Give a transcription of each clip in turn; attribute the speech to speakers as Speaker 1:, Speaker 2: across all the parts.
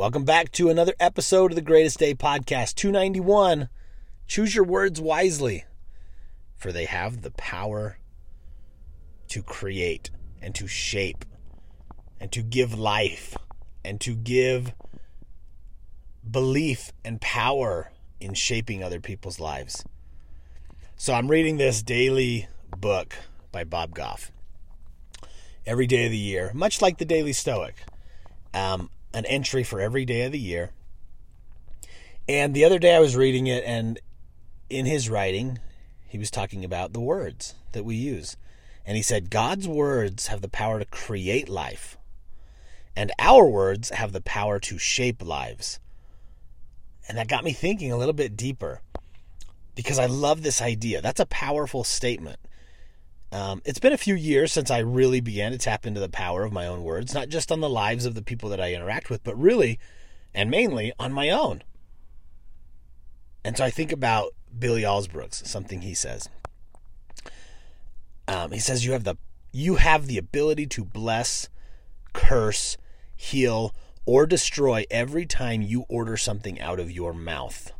Speaker 1: Welcome back to another episode of the Greatest Day Podcast 291. Choose your words wisely, for they have the power to create and to shape and to give life and to give belief and power in shaping other people's lives. So I'm reading this daily book by Bob Goff every day of the year, much like the Daily Stoic. Um, an entry for every day of the year. And the other day I was reading it, and in his writing, he was talking about the words that we use. And he said, God's words have the power to create life, and our words have the power to shape lives. And that got me thinking a little bit deeper because I love this idea. That's a powerful statement. Um, it's been a few years since I really began to tap into the power of my own words, not just on the lives of the people that I interact with, but really and mainly on my own. And so I think about Billy Alsbrooks, something he says. Um, he says you have the you have the ability to bless, curse, heal, or destroy every time you order something out of your mouth.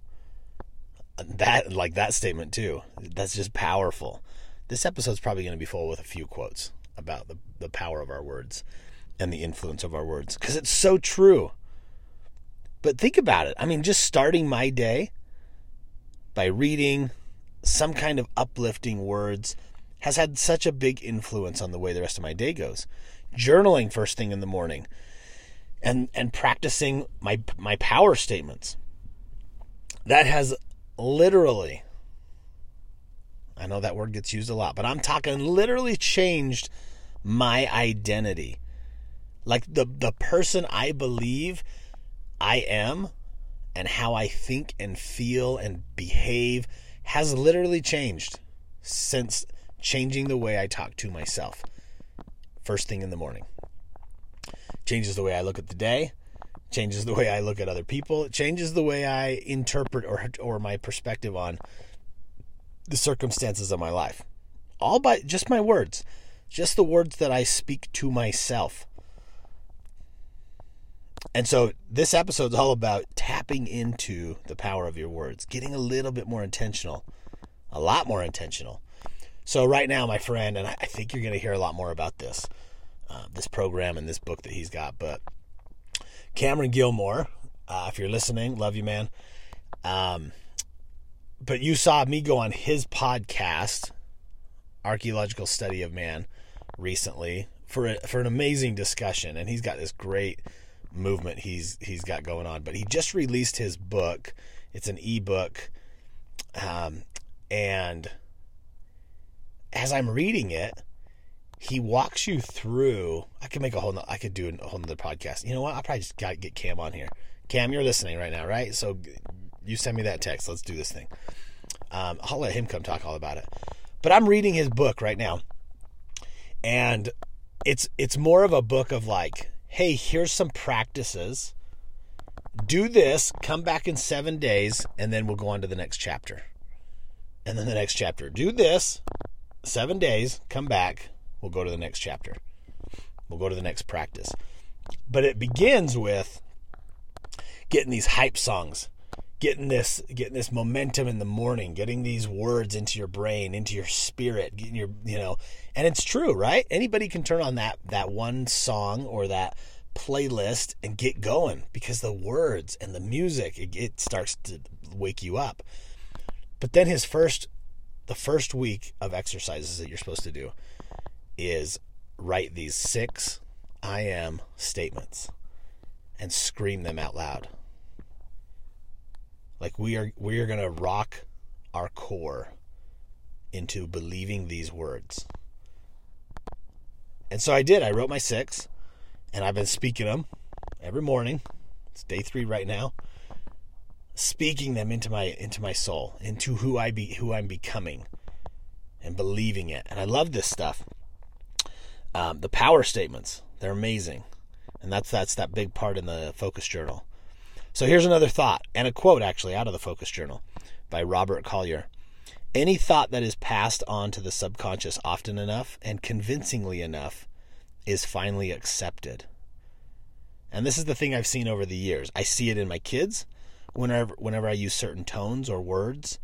Speaker 1: That like that statement too. That's just powerful. This episode's probably going to be full with a few quotes about the, the power of our words and the influence of our words because it's so true. But think about it. I mean, just starting my day by reading some kind of uplifting words has had such a big influence on the way the rest of my day goes. Journaling first thing in the morning and and practicing my my power statements. That has literally I know that word gets used a lot, but I'm talking literally changed my identity. Like the the person I believe I am and how I think and feel and behave has literally changed since changing the way I talk to myself first thing in the morning. Changes the way I look at the day, changes the way I look at other people, it changes the way I interpret or or my perspective on the circumstances of my life. All by just my words, just the words that I speak to myself. And so this episode is all about tapping into the power of your words, getting a little bit more intentional, a lot more intentional. So right now, my friend, and I think you're going to hear a lot more about this, uh, this program and this book that he's got. But Cameron Gilmore, uh, if you're listening, love you, man. Um, but you saw me go on his podcast, Archaeological Study of Man, recently for a, for an amazing discussion, and he's got this great movement he's he's got going on. But he just released his book. It's an ebook, um, and as I'm reading it, he walks you through. I could make a whole. I could do a whole other podcast. You know what? I probably just got to get Cam on here. Cam, you're listening right now, right? So you send me that text. Let's do this thing. Um, I'll let him come talk all about it. But I'm reading his book right now, and it's it's more of a book of like, hey, here's some practices. Do this. Come back in seven days, and then we'll go on to the next chapter. And then the next chapter. Do this. Seven days. Come back. We'll go to the next chapter. We'll go to the next practice. But it begins with getting these hype songs getting this getting this momentum in the morning getting these words into your brain into your spirit getting your you know and it's true right? Anybody can turn on that that one song or that playlist and get going because the words and the music it, it starts to wake you up. But then his first the first week of exercises that you're supposed to do is write these six i am statements and scream them out loud like we are we are going to rock our core into believing these words. And so I did. I wrote my six, and I've been speaking them every morning. It's day three right now. Speaking them into my into my soul, into who I be, who I'm becoming, and believing it. And I love this stuff. Um, the power statements, they're amazing, and that's that's that big part in the focus journal. So here's another thought, and a quote actually out of the Focus Journal by Robert Collier. Any thought that is passed on to the subconscious often enough and convincingly enough is finally accepted. And this is the thing I've seen over the years. I see it in my kids whenever whenever I use certain tones or words,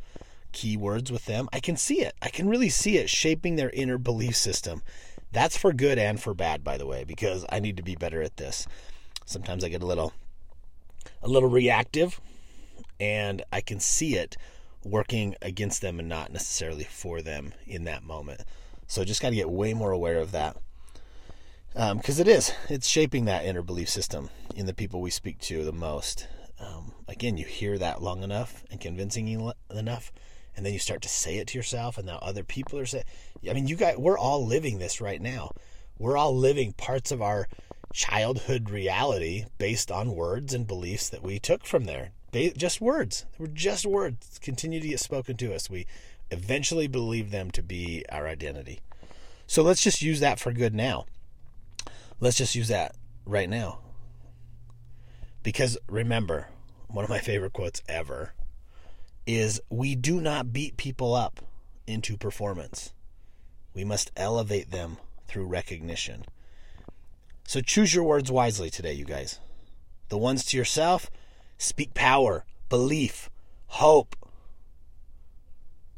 Speaker 1: key words with them. I can see it. I can really see it shaping their inner belief system. That's for good and for bad, by the way, because I need to be better at this. Sometimes I get a little a little reactive and I can see it working against them and not necessarily for them in that moment. So just got to get way more aware of that. Because um, it is, it's shaping that inner belief system in the people we speak to the most. Um, again, you hear that long enough and convincing enough, and then you start to say it to yourself, and now other people are saying, I mean, you guys, we're all living this right now. We're all living parts of our childhood reality based on words and beliefs that we took from there. Just words. They were just words. Continue to get spoken to us. We eventually believe them to be our identity. So let's just use that for good now. Let's just use that right now. Because remember, one of my favorite quotes ever is we do not beat people up into performance. We must elevate them through recognition. So choose your words wisely today, you guys. The ones to yourself, speak power, belief, hope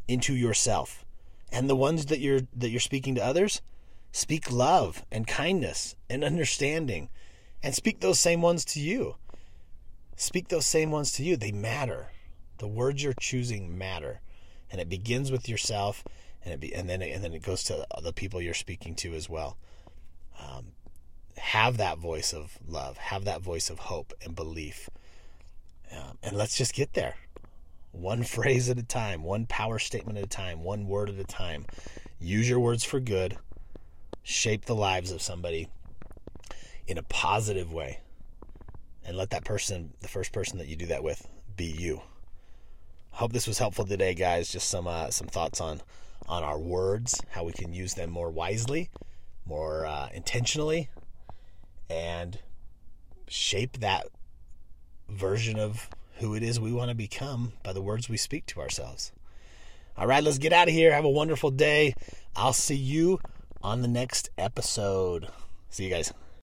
Speaker 1: into yourself. And the ones that you're that you're speaking to others, speak love and kindness and understanding. And speak those same ones to you. Speak those same ones to you. They matter. The words you're choosing matter. And it begins with yourself and it be, and then and then it goes to the people you're speaking to as well. Um, have that voice of love, have that voice of hope and belief. Um, and let's just get there. One phrase at a time, one power statement at a time, one word at a time. Use your words for good. Shape the lives of somebody in a positive way. And let that person, the first person that you do that with, be you. Hope this was helpful today, guys. Just some uh, some thoughts on on our words, how we can use them more wisely, more uh, intentionally, and shape that version of who it is we want to become by the words we speak to ourselves. All right, let's get out of here. Have a wonderful day. I'll see you on the next episode. See you guys.